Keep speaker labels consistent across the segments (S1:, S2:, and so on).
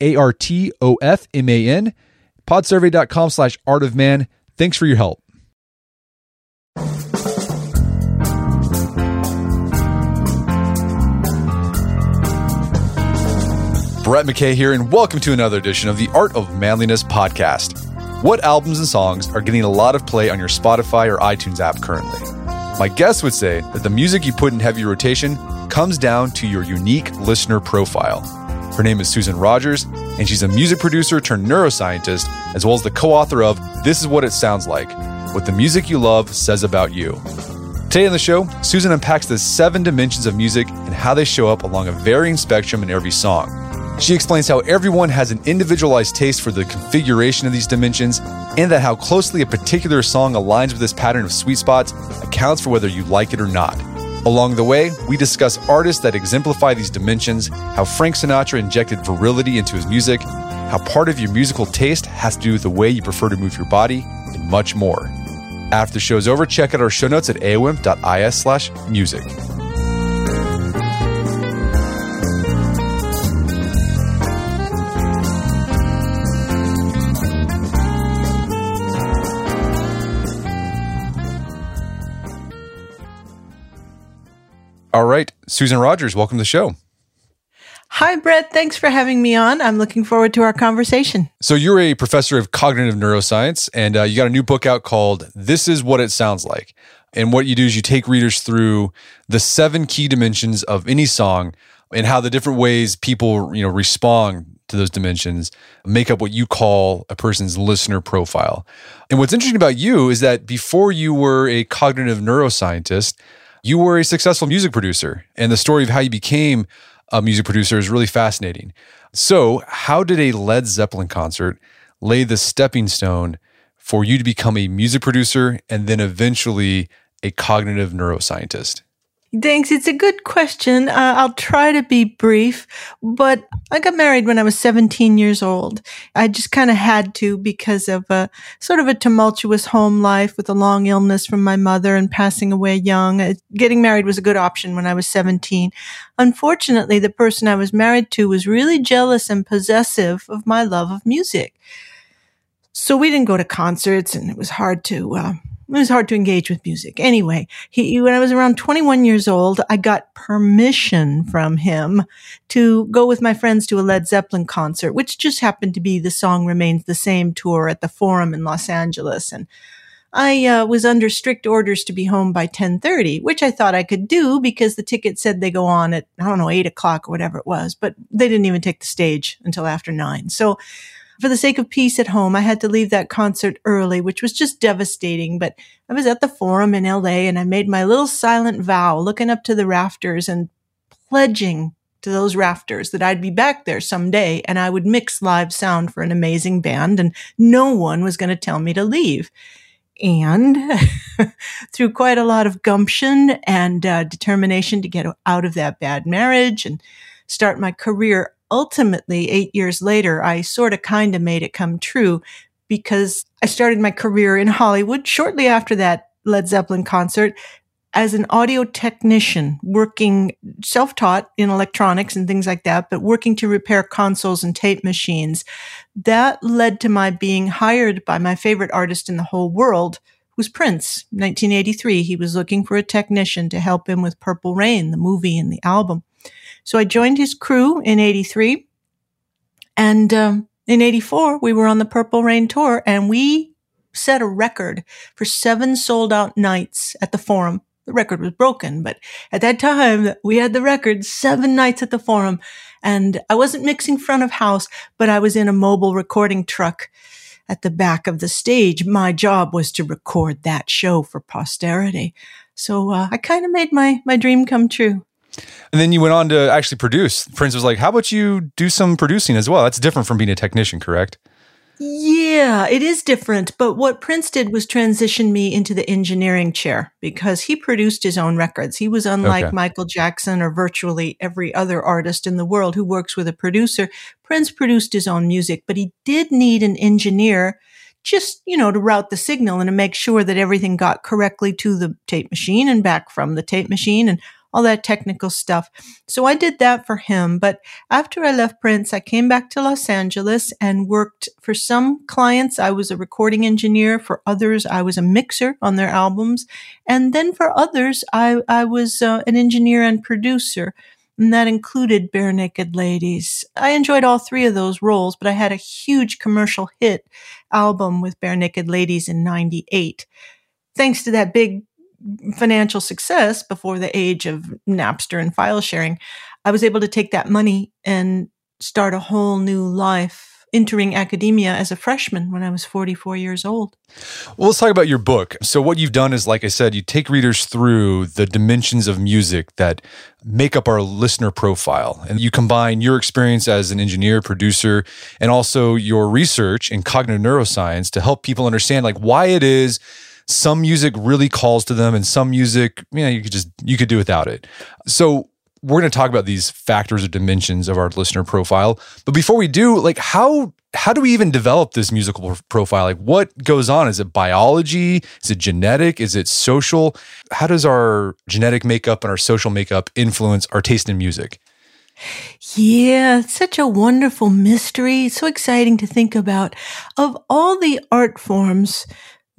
S1: A R T O F M A N, podsurvey.com slash art of man. Thanks for your help. Brett McKay here, and welcome to another edition of the Art of Manliness podcast. What albums and songs are getting a lot of play on your Spotify or iTunes app currently? My guest would say that the music you put in heavy rotation comes down to your unique listener profile. Her name is Susan Rogers, and she's a music producer turned neuroscientist, as well as the co author of This Is What It Sounds Like What the Music You Love Says About You. Today on the show, Susan unpacks the seven dimensions of music and how they show up along a varying spectrum in every song. She explains how everyone has an individualized taste for the configuration of these dimensions, and that how closely a particular song aligns with this pattern of sweet spots accounts for whether you like it or not. Along the way, we discuss artists that exemplify these dimensions, how Frank Sinatra injected virility into his music, how part of your musical taste has to do with the way you prefer to move your body, and much more. After the show's over, check out our show notes at aom.is All right, Susan Rogers, welcome to the show.
S2: Hi, Brett. Thanks for having me on. I'm looking forward to our conversation.
S1: So, you're a professor of cognitive neuroscience, and uh, you got a new book out called This Is What It Sounds Like. And what you do is you take readers through the seven key dimensions of any song and how the different ways people you know respond to those dimensions make up what you call a person's listener profile. And what's interesting about you is that before you were a cognitive neuroscientist, you were a successful music producer, and the story of how you became a music producer is really fascinating. So, how did a Led Zeppelin concert lay the stepping stone for you to become a music producer and then eventually a cognitive neuroscientist?
S2: Thanks. It's a good question. Uh, I'll try to be brief, but I got married when I was 17 years old. I just kind of had to because of a sort of a tumultuous home life with a long illness from my mother and passing away young. Uh, getting married was a good option when I was 17. Unfortunately, the person I was married to was really jealous and possessive of my love of music. So we didn't go to concerts and it was hard to, uh, it was hard to engage with music. Anyway, he, when I was around 21 years old, I got permission from him to go with my friends to a Led Zeppelin concert, which just happened to be the Song Remains the Same tour at the Forum in Los Angeles. And I uh, was under strict orders to be home by 1030, which I thought I could do because the ticket said they go on at, I don't know, eight o'clock or whatever it was, but they didn't even take the stage until after nine. So for the sake of peace at home, I had to leave that concert early, which was just devastating. But I was at the forum in LA and I made my little silent vow looking up to the rafters and pledging to those rafters that I'd be back there someday and I would mix live sound for an amazing band and no one was going to tell me to leave. And through quite a lot of gumption and uh, determination to get out of that bad marriage and start my career ultimately, eight years later, I sort of kind of made it come true because I started my career in Hollywood shortly after that Led Zeppelin concert as an audio technician working self-taught in electronics and things like that, but working to repair consoles and tape machines. That led to my being hired by my favorite artist in the whole world, who's Prince. 1983, he was looking for a technician to help him with Purple Rain, the movie and the album. So I joined his crew in 83. And um, in 84, we were on the Purple Rain tour and we set a record for seven sold out nights at the forum. The record was broken, but at that time we had the record seven nights at the forum. And I wasn't mixing front of house, but I was in a mobile recording truck at the back of the stage. My job was to record that show for posterity. So uh, I kind of made my, my dream come true.
S1: And then you went on to actually produce. Prince was like, How about you do some producing as well? That's different from being a technician, correct?
S2: Yeah, it is different. But what Prince did was transition me into the engineering chair because he produced his own records. He was unlike okay. Michael Jackson or virtually every other artist in the world who works with a producer. Prince produced his own music, but he did need an engineer just, you know, to route the signal and to make sure that everything got correctly to the tape machine and back from the tape machine and all that technical stuff. So I did that for him. But after I left Prince, I came back to Los Angeles and worked for some clients. I was a recording engineer. For others, I was a mixer on their albums. And then for others, I, I was uh, an engineer and producer. And that included Barenaked Ladies. I enjoyed all three of those roles, but I had a huge commercial hit album with Barenaked Ladies in 98. Thanks to that big financial success before the age of Napster and file sharing, I was able to take that money and start a whole new life entering academia as a freshman when I was 44 years old.
S1: Well, let's talk about your book. So, what you've done is, like I said, you take readers through the dimensions of music that make up our listener profile. And you combine your experience as an engineer, producer, and also your research in cognitive neuroscience to help people understand, like, why it is some music really calls to them and some music you know you could just you could do without it. So we're going to talk about these factors or dimensions of our listener profile. But before we do like how how do we even develop this musical profile? Like what goes on? Is it biology? Is it genetic? Is it social? How does our genetic makeup and our social makeup influence our taste in music?
S2: Yeah, such a wonderful mystery. So exciting to think about. Of all the art forms,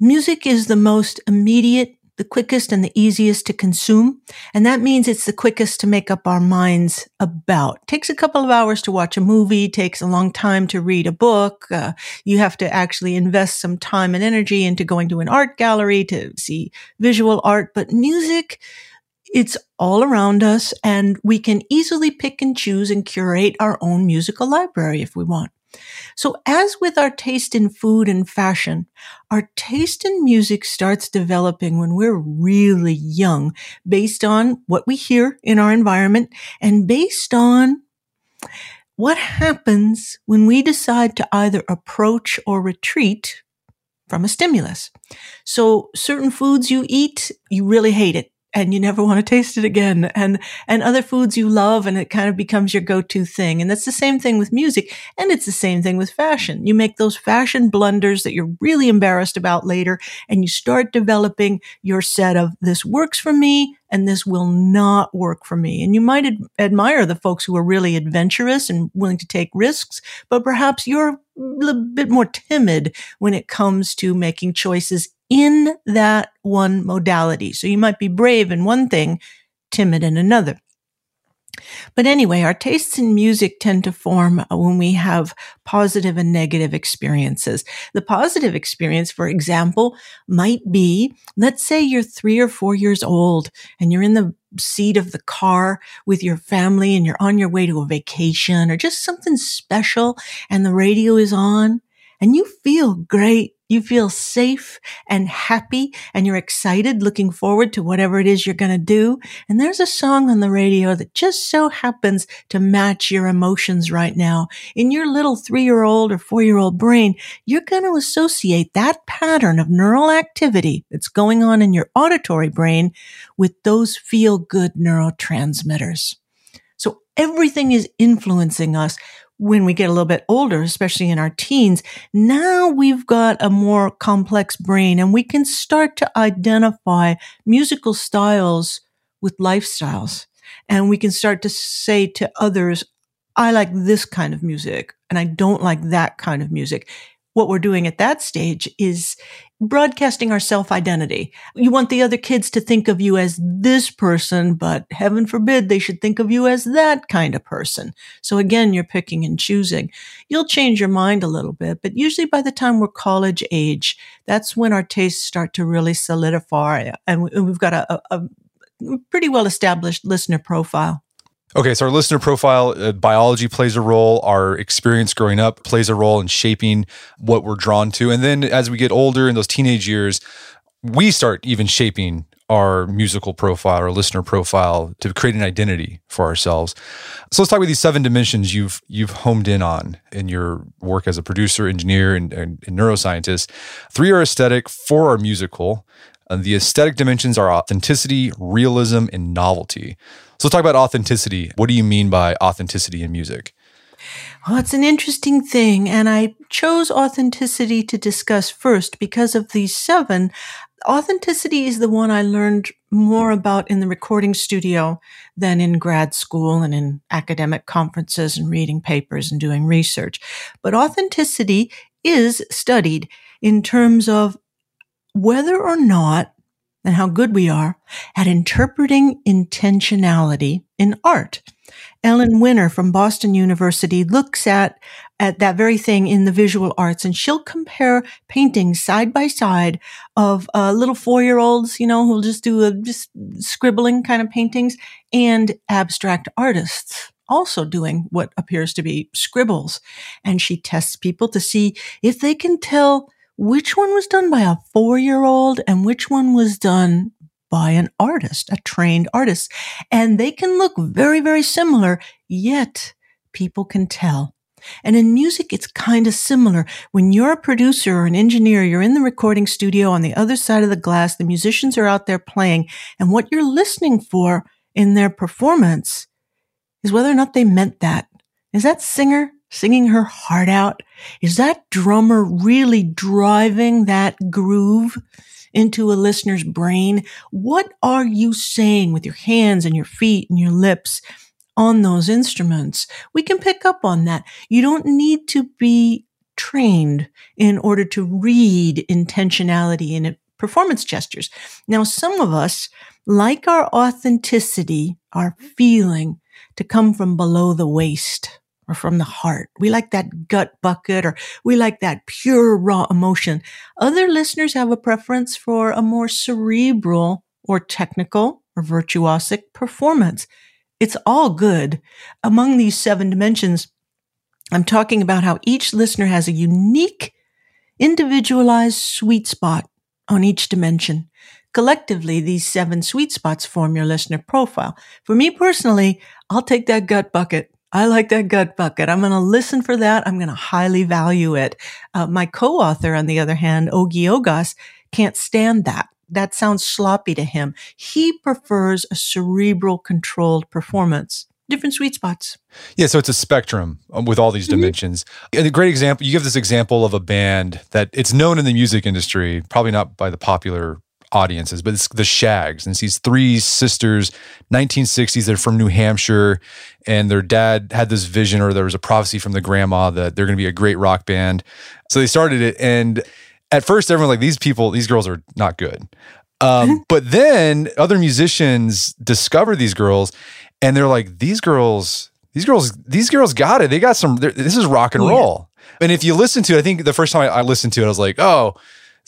S2: Music is the most immediate, the quickest and the easiest to consume. And that means it's the quickest to make up our minds about. Takes a couple of hours to watch a movie, takes a long time to read a book. Uh, you have to actually invest some time and energy into going to an art gallery to see visual art. But music, it's all around us and we can easily pick and choose and curate our own musical library if we want. So as with our taste in food and fashion, our taste in music starts developing when we're really young based on what we hear in our environment and based on what happens when we decide to either approach or retreat from a stimulus. So certain foods you eat, you really hate it and you never want to taste it again and and other foods you love and it kind of becomes your go-to thing and that's the same thing with music and it's the same thing with fashion you make those fashion blunders that you're really embarrassed about later and you start developing your set of this works for me and this will not work for me. And you might ad- admire the folks who are really adventurous and willing to take risks, but perhaps you're a little bit more timid when it comes to making choices in that one modality. So you might be brave in one thing, timid in another. But anyway, our tastes in music tend to form when we have positive and negative experiences. The positive experience, for example, might be, let's say you're three or four years old and you're in the seat of the car with your family and you're on your way to a vacation or just something special and the radio is on and you feel great you feel safe and happy and you're excited looking forward to whatever it is you're going to do. And there's a song on the radio that just so happens to match your emotions right now. In your little three year old or four year old brain, you're going to associate that pattern of neural activity that's going on in your auditory brain with those feel good neurotransmitters. So everything is influencing us when we get a little bit older, especially in our teens, now we've got a more complex brain and we can start to identify musical styles with lifestyles. And we can start to say to others, I like this kind of music and I don't like that kind of music what we're doing at that stage is broadcasting our self identity. You want the other kids to think of you as this person, but heaven forbid they should think of you as that kind of person. So again, you're picking and choosing. You'll change your mind a little bit, but usually by the time we're college age, that's when our tastes start to really solidify and we've got a, a, pretty well established listener profile.
S1: Okay, so our listener profile, uh, biology plays a role. Our experience growing up plays a role in shaping what we're drawn to. And then as we get older in those teenage years, we start even shaping our musical profile or listener profile to create an identity for ourselves. So let's talk about these seven dimensions you've you've homed in on in your work as a producer, engineer, and, and, and neuroscientist. Three are aesthetic, four are musical. And the aesthetic dimensions are authenticity, realism, and novelty. So let's talk about authenticity. What do you mean by authenticity in music?
S2: Well, it's an interesting thing. And I chose authenticity to discuss first because of these seven. Authenticity is the one I learned more about in the recording studio than in grad school and in academic conferences and reading papers and doing research. But authenticity is studied in terms of whether or not and how good we are at interpreting intentionality in art. Ellen Winner from Boston University looks at, at that very thing in the visual arts and she'll compare paintings side by side of uh, little four year olds, you know, who'll just do a, just scribbling kind of paintings and abstract artists also doing what appears to be scribbles. And she tests people to see if they can tell which one was done by a four year old and which one was done by an artist, a trained artist. And they can look very, very similar, yet people can tell. And in music, it's kind of similar. When you're a producer or an engineer, you're in the recording studio on the other side of the glass, the musicians are out there playing, and what you're listening for in their performance is whether or not they meant that. Is that singer singing her heart out? Is that drummer really driving that groove? into a listener's brain. What are you saying with your hands and your feet and your lips on those instruments? We can pick up on that. You don't need to be trained in order to read intentionality in performance gestures. Now, some of us like our authenticity, our feeling to come from below the waist or from the heart. We like that gut bucket or we like that pure raw emotion. Other listeners have a preference for a more cerebral or technical or virtuosic performance. It's all good. Among these seven dimensions, I'm talking about how each listener has a unique, individualized sweet spot on each dimension. Collectively, these seven sweet spots form your listener profile. For me personally, I'll take that gut bucket. I like that gut bucket. I'm going to listen for that. I'm going to highly value it. Uh, my co-author, on the other hand, Ogi Ogas, can't stand that. That sounds sloppy to him. He prefers a cerebral controlled performance. Different sweet spots.
S1: Yeah, so it's a spectrum um, with all these mm-hmm. dimensions. And a great example, you give this example of a band that it's known in the music industry, probably not by the popular audiences, but it's the Shaggs. And it's these three sisters, 1960s, they're from New Hampshire, and their dad had this vision, or there was a prophecy from the grandma that they're going to be a great rock band. So they started it. And at first, everyone like, these people, these girls are not good. Um, but then other musicians discover these girls, and they're like, these girls, these girls, these girls got it. They got some, this is rock and roll. Yeah. And if you listen to it, I think the first time I, I listened to it, I was like, oh,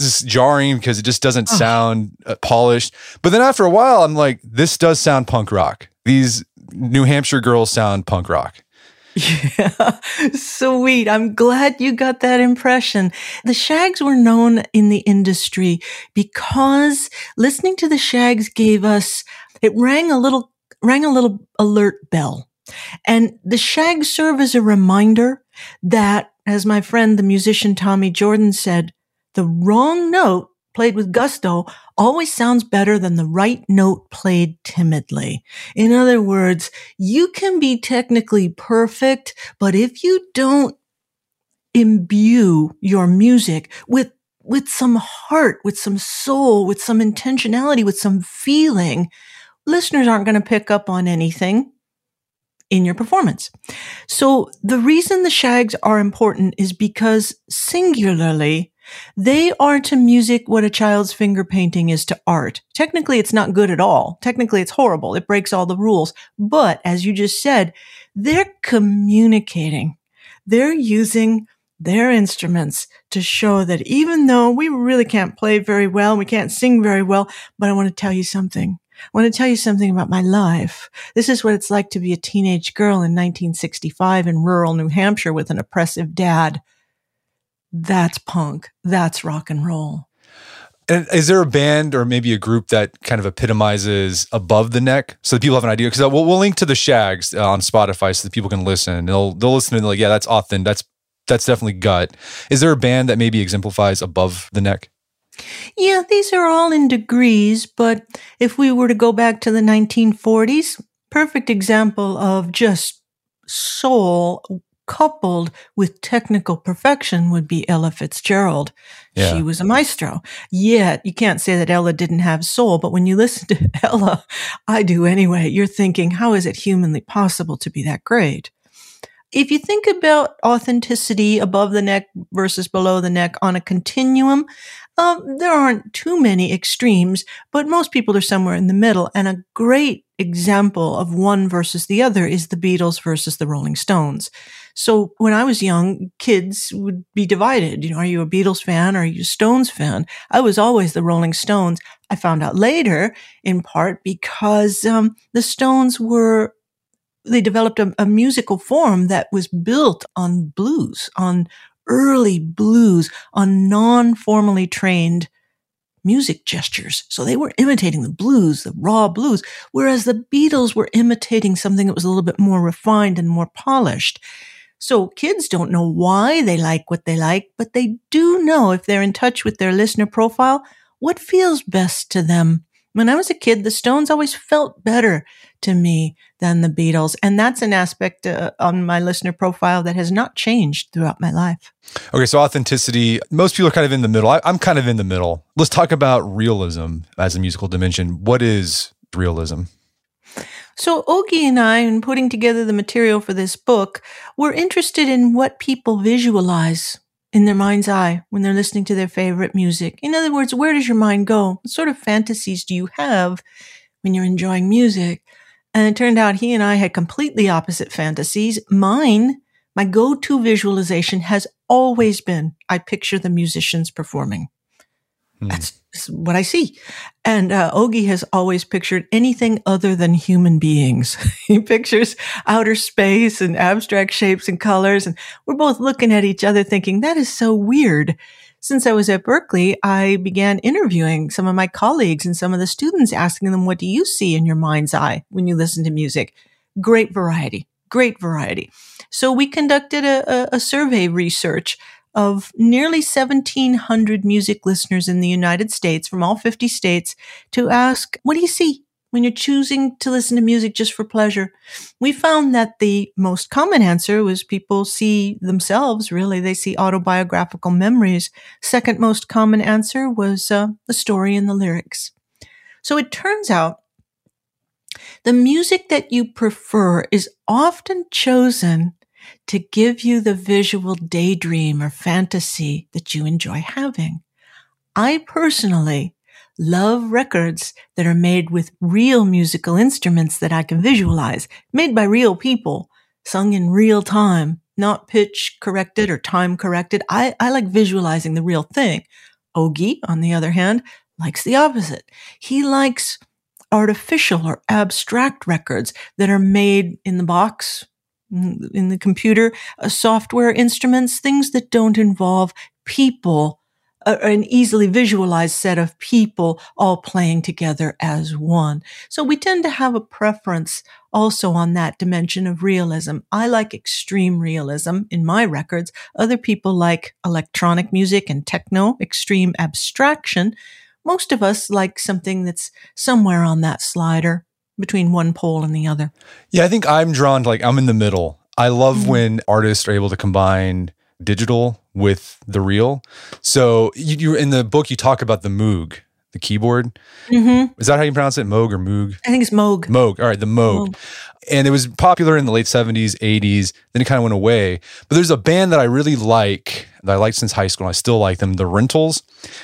S1: this is jarring because it just doesn't sound uh, polished. But then after a while, I'm like, this does sound punk rock. These New Hampshire girls sound punk rock.
S2: Yeah, sweet. I'm glad you got that impression. The Shaggs were known in the industry because listening to the Shaggs gave us, it rang a little, rang a little alert bell. And the Shaggs serve as a reminder that, as my friend, the musician Tommy Jordan said, the wrong note played with gusto always sounds better than the right note played timidly. In other words, you can be technically perfect, but if you don't imbue your music with with some heart, with some soul, with some intentionality, with some feeling, listeners aren't going to pick up on anything in your performance. So the reason the shaggs are important is because singularly, they are to music what a child's finger painting is to art. Technically, it's not good at all. Technically, it's horrible. It breaks all the rules. But as you just said, they're communicating. They're using their instruments to show that even though we really can't play very well, we can't sing very well, but I want to tell you something. I want to tell you something about my life. This is what it's like to be a teenage girl in 1965 in rural New Hampshire with an oppressive dad that's punk. That's rock and roll.
S1: And is there a band or maybe a group that kind of epitomizes above the neck so that people have an idea? Because we'll, we'll link to the Shaggs uh, on Spotify so that people can listen. They'll they'll listen and they're like, yeah, that's authentic. That's that's definitely gut. Is there a band that maybe exemplifies above the neck?
S2: Yeah, these are all in degrees, but if we were to go back to the 1940s, perfect example of just soul coupled with technical perfection would be Ella Fitzgerald. Yeah. She was a maestro. Yet you can't say that Ella didn't have soul, but when you listen to Ella, I do anyway, you're thinking, how is it humanly possible to be that great? If you think about authenticity above the neck versus below the neck on a continuum, um, there aren't too many extremes, but most people are somewhere in the middle. And a great example of one versus the other is the Beatles versus the Rolling Stones. So when I was young, kids would be divided. You know, are you a Beatles fan or are you a Stones fan? I was always the Rolling Stones. I found out later, in part because um, the Stones were they developed a, a musical form that was built on blues, on early blues, on non-formally trained music gestures. So they were imitating the blues, the raw blues, whereas the Beatles were imitating something that was a little bit more refined and more polished. So kids don't know why they like what they like, but they do know if they're in touch with their listener profile, what feels best to them. When I was a kid, the Stones always felt better to me than the Beatles. And that's an aspect uh, on my listener profile that has not changed throughout my life.
S1: Okay, so authenticity, most people are kind of in the middle. I, I'm kind of in the middle. Let's talk about realism as a musical dimension. What is realism?
S2: So, Ogi and I, in putting together the material for this book, were interested in what people visualize in their mind's eye when they're listening to their favorite music. In other words, where does your mind go? What sort of fantasies do you have when you're enjoying music? And it turned out he and I had completely opposite fantasies. Mine, my go to visualization has always been I picture the musicians performing. Hmm. That's what I see. And uh, Ogi has always pictured anything other than human beings. he pictures outer space and abstract shapes and colors. And we're both looking at each other thinking, that is so weird. Since I was at Berklee, I began interviewing some of my colleagues and some of the students, asking them, what do you see in your mind's eye when you listen to music? Great variety, great variety. So we conducted a, a, a survey research of nearly 1,700 music listeners in the United States from all 50 states to ask, what do you see when you're choosing to listen to music just for pleasure? We found that the most common answer was people see themselves, really. They see autobiographical memories. Second most common answer was uh, the story and the lyrics. So it turns out the music that you prefer is often chosen to give you the visual daydream or fantasy that you enjoy having. I personally love records that are made with real musical instruments that I can visualize, made by real people, sung in real time, not pitch corrected or time corrected. I, I like visualizing the real thing. Ogi, on the other hand, likes the opposite. He likes artificial or abstract records that are made in the box in the computer, uh, software instruments, things that don't involve people, uh, an easily visualized set of people all playing together as one. So we tend to have a preference also on that dimension of realism. I like extreme realism in my records. Other people like electronic music and techno, extreme abstraction. Most of us like something that's somewhere on that slider between one pole and the other.
S1: Yeah, I think I'm drawn to like I'm in the middle. I love mm-hmm. when artists are able to combine digital with the real. So you, you in the book you talk about the Moog, the keyboard. Mm-hmm. Is that how you pronounce it? Moog or Moog?
S2: I think it's Moog.
S1: Moog. All right, the Moog. Moog. And it was popular in the late 70s, 80s. Then it kind of went away. But there's a band that I really like that I liked since high school. And I still like them, the Rentals,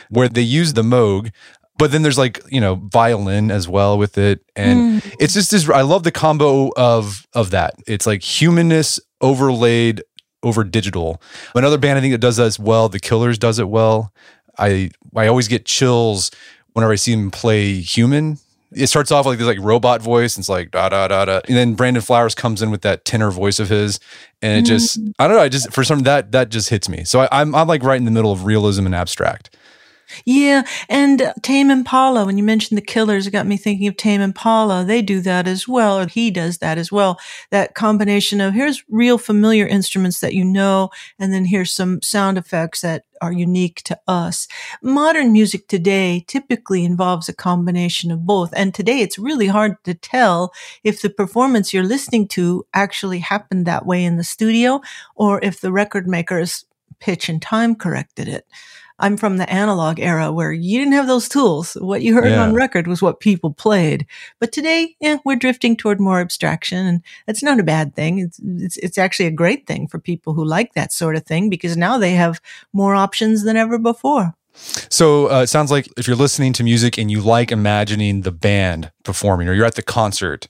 S1: where they use the Moog but then there's like you know violin as well with it. And mm. it's just this i love the combo of of that. It's like humanness overlaid over digital. Another band i think that does that as well the killers does it well. I i always get chills whenever i see them play human. It starts off like this like robot voice and it's like da da da da. And then brandon flowers comes in with that tenor voice of his and it just mm. i don't know i just for some that that just hits me. So I, i'm i'm like right in the middle of realism and abstract
S2: Yeah, and uh, Tame Impala. When you mentioned the Killers, it got me thinking of Tame Impala. They do that as well, or he does that as well. That combination of here's real familiar instruments that you know, and then here's some sound effects that are unique to us. Modern music today typically involves a combination of both, and today it's really hard to tell if the performance you're listening to actually happened that way in the studio, or if the record makers pitch and time corrected it. I'm from the analog era where you didn't have those tools. What you heard yeah. on record was what people played. But today, yeah, we're drifting toward more abstraction and that's not a bad thing. It's, it's, it's actually a great thing for people who like that sort of thing because now they have more options than ever before.
S1: So uh, it sounds like if you're listening to music and you like imagining the band performing, or you're at the concert,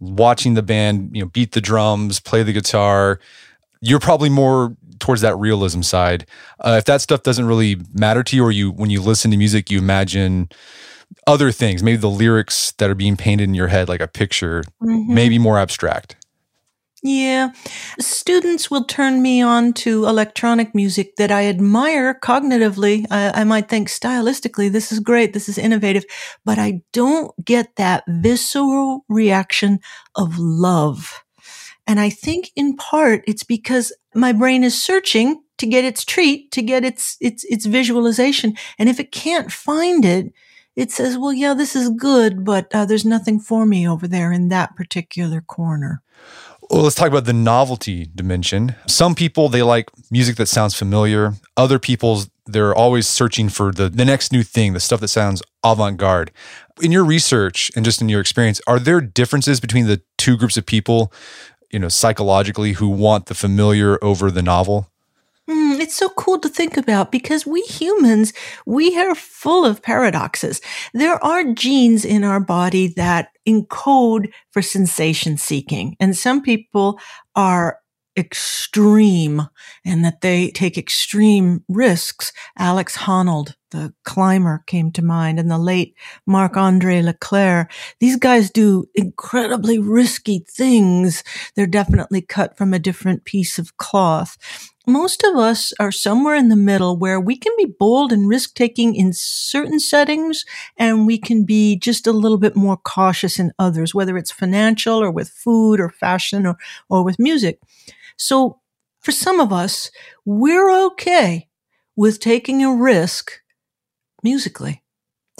S1: watching the band, you know, beat the drums, play the guitar, you're probably more towards that realism side. Uh, if that stuff doesn't really matter to you, or you when you listen to music, you imagine other things, maybe the lyrics that are being painted in your head, like a picture, mm-hmm. maybe more abstract.
S2: Yeah. Students will turn me on to electronic music that I admire cognitively. I, I, might think stylistically, this is great, this is innovative, but I don't get that visceral reaction of love. And I think in part it's because my brain is searching to get its treat, to get its, its, its visualization. And if it can't find it, it says, well, yeah, this is good, but uh, there's nothing for me over there in that particular corner.
S1: Well, let's talk about the novelty dimension. Some people, they like music that sounds familiar. Other people's, they're always searching for the, the next new thing, the stuff that sounds avant garde. In your research and just in your experience, are there differences between the two groups of people you know, psychologically who want the familiar over the novel?
S2: Mm, it's so cool to think about because we humans, we are full of paradoxes. There are genes in our body that encode for sensation seeking. And some people are extreme and that they take extreme risks. Alex Honnold, the climber came to mind and the late Marc-Andre Leclerc. These guys do incredibly risky things. They're definitely cut from a different piece of cloth. Most of us are somewhere in the middle where we can be bold and risk taking in certain settings and we can be just a little bit more cautious in others, whether it's financial or with food or fashion or, or with music. So for some of us, we're okay with taking a risk musically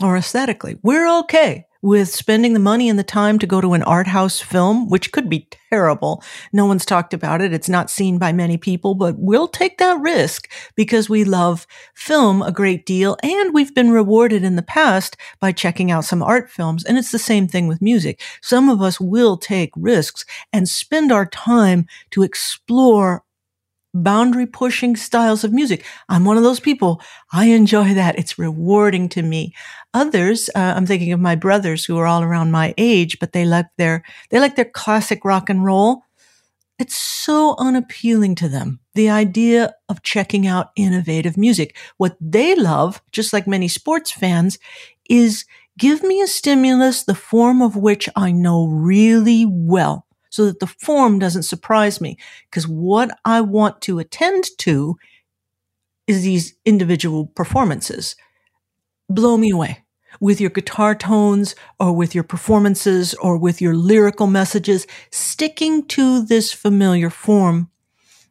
S2: or aesthetically. We're okay with spending the money and the time to go to an art house film, which could be terrible. No one's talked about it. It's not seen by many people, but we'll take that risk because we love film a great deal and we've been rewarded in the past by checking out some art films. And it's the same thing with music. Some of us will take risks and spend our time to explore boundary pushing styles of music. I'm one of those people. I enjoy that. It's rewarding to me. Others, uh, I'm thinking of my brothers who are all around my age, but they like their, they like their classic rock and roll. It's so unappealing to them. The idea of checking out innovative music. What they love, just like many sports fans, is give me a stimulus, the form of which I know really well so that the form doesn't surprise me. Because what I want to attend to is these individual performances. Blow me away with your guitar tones or with your performances or with your lyrical messages, sticking to this familiar form.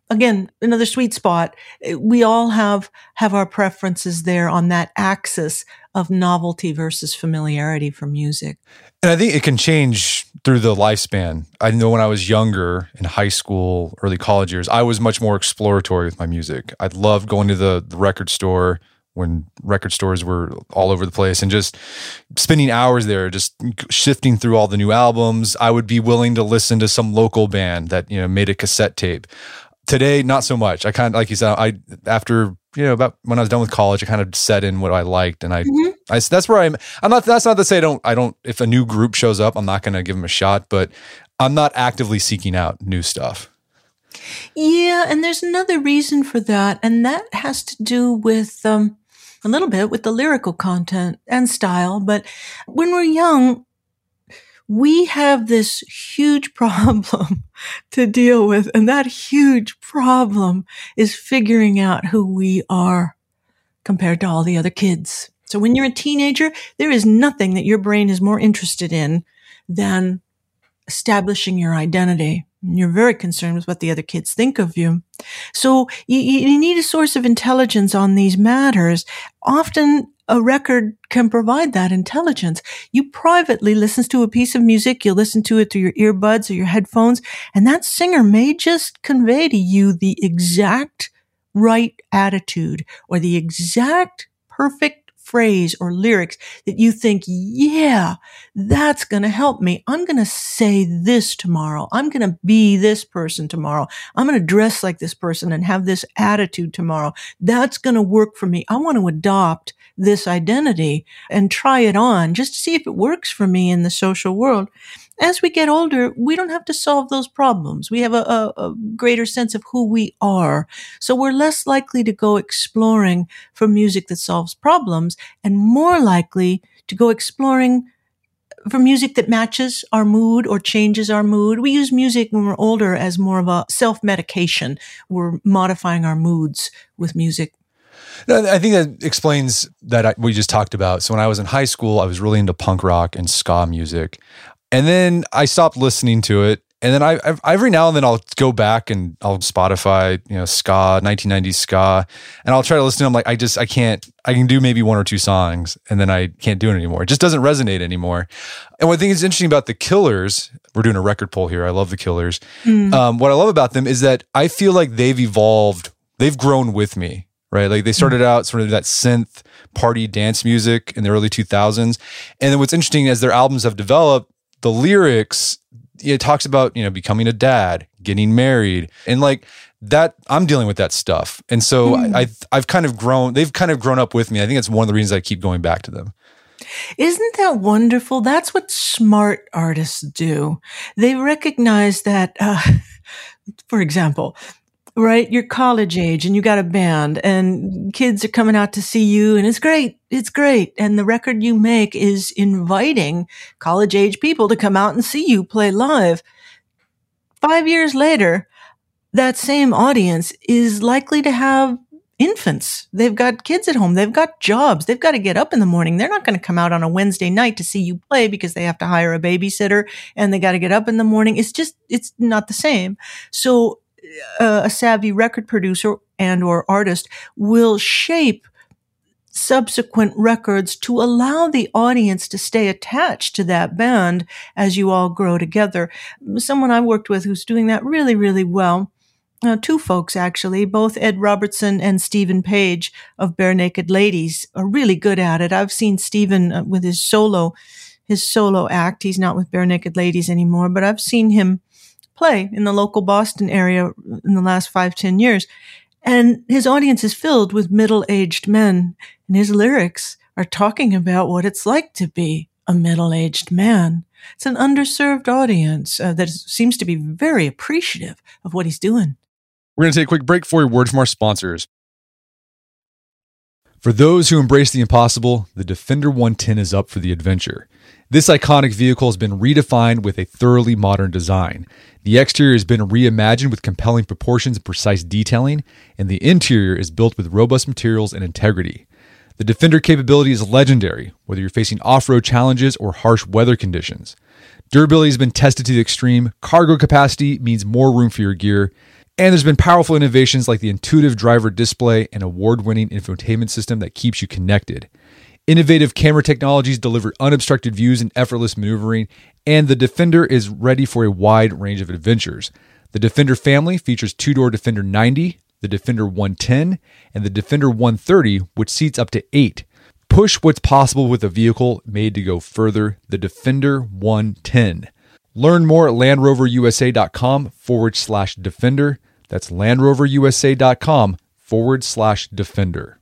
S2: Again, another sweet spot. Eh, we all have, have our preferences there on that axis of novelty versus familiarity for music.
S1: And I think it can change through the lifespan. I know when I was younger in high school, early college years, I was much more exploratory with my music. I loved going to the, the record store when record stores were all over the place and just spending hours there just shifting through all the new albums. I would be willing to listen to some local band that you know made a cassette tape. Today not so much. I kind of like you said i after you know about when i was done with college i kind of set in what i liked and i, mm-hmm. I that's where i'm i'm not that's not to say i don't i don't if a new group shows up i'm not going to give them a shot but i'm not actively seeking out new stuff.
S2: Yeah and there's another reason for that and that has to do with um a little bit with the lyrical content and style but when we're young we have this huge problem to deal with. And that huge problem is figuring out who we are. compared to all the other kids. So when you're a teenager, there is nothing that your brain is more interested in than establishing your identity. You're very concerned with what the other kids think of you. So you, you need a source of intelligence on these matters. Often a record can provide that intelligence. You privately listen to a piece of music, you listen to it through your earbuds or your headphones, and that singer may just convey to you the exact right attitude or the exact perfect phrase or lyrics that you think, yeah, that's going to help me. I'm going to say this tomorrow. I'm going to be this person tomorrow. I'm going to dress like this person and have this attitude tomorrow. That's going to work for me. I want to adopt this identity and try it on just to see if it works for me in the social world as we get older, we don't have to solve those problems. We have a, a, a, greater sense of who we are. So we're less likely to go exploring for music that solves problems and more likely to go exploring for music that matches our mood or changes our mood. We use music when we're older as more of a self medication. We're modifying our moods with music.
S1: I think that explains that we just talked about. So when I was in high school, I was really into punk rock and ska music. And then I stopped listening to it. And then I, I've, every now and then I'll go back and I'll Spotify, you know, ska, 1990s ska, and I'll try to listen to them. Like I just, I can't, I can do maybe one or two songs and then I can't do it anymore. It just doesn't resonate anymore. And what I think is interesting about the Killers, we're doing a record pull here. I love the Killers. Mm. Um, what I love about them is that I feel like they've evolved, they've grown with me, right? Like they started mm. out sort of that synth party dance music in the early 2000s. And then what's interesting as their albums have developed, the lyrics it talks about you know becoming a dad getting married and like that i'm dealing with that stuff. And so mm. I, i've kind of grown they've kind of grown up with me. I think it's one of the reasons i keep going back to them.
S2: Isn't that wonderful? That's what smart artists do. They recognize that uh, for example right? You're college age and you got a band and kids are coming out to see you and it's great. It's great. And the record you make is inviting college age people to come out and see you play live. Five years later, that same audience is likely to have infants. They've got kids at home. They've got jobs. They've got to get up in the morning. They're not going to come out on a Wednesday night to see you play because they have to hire a babysitter and they got to get up in the morning. It's just, it's not the same. So a savvy record producer and or artist will shape subsequent records to allow the audience to stay attached to that band as you all grow together. Someone I worked with who's doing that really, really well. Uh, two folks actually, both Ed Robertson and Steven Page of Barenaked Ladies are really good at it. I've seen Steven uh, with his solo, his solo act. He's not with Barenaked Ladies anymore, but I've seen him play in the local Boston area in the last five ten years. And his audience is filled with middle aged men. And his lyrics are talking about what it's like to be a middle aged man. It's an underserved audience uh, that seems to be very appreciative of what he's doing.
S1: We're going to take a quick break for a word from our sponsors. For those who embrace the impossible, the Defender 110 is up for the adventure. This iconic vehicle has been redefined with a thoroughly modern design. The exterior has been reimagined with compelling proportions and precise detailing, and the interior is built with robust materials and integrity. The Defender capability is legendary, whether you're facing off road challenges or harsh weather conditions. Durability has been tested to the extreme, cargo capacity means more room for your gear, and there's been powerful innovations like the intuitive driver display and award winning infotainment system that keeps you connected. Innovative camera technologies deliver unobstructed views and effortless maneuvering, and the Defender is ready for a wide range of adventures. The Defender family features two door Defender 90, the Defender 110, and the Defender 130, which seats up to eight. Push what's possible with a vehicle made to go further, the Defender 110. Learn more at LandRoverUSA.com forward slash Defender. That's LandRoverUSA.com forward slash Defender.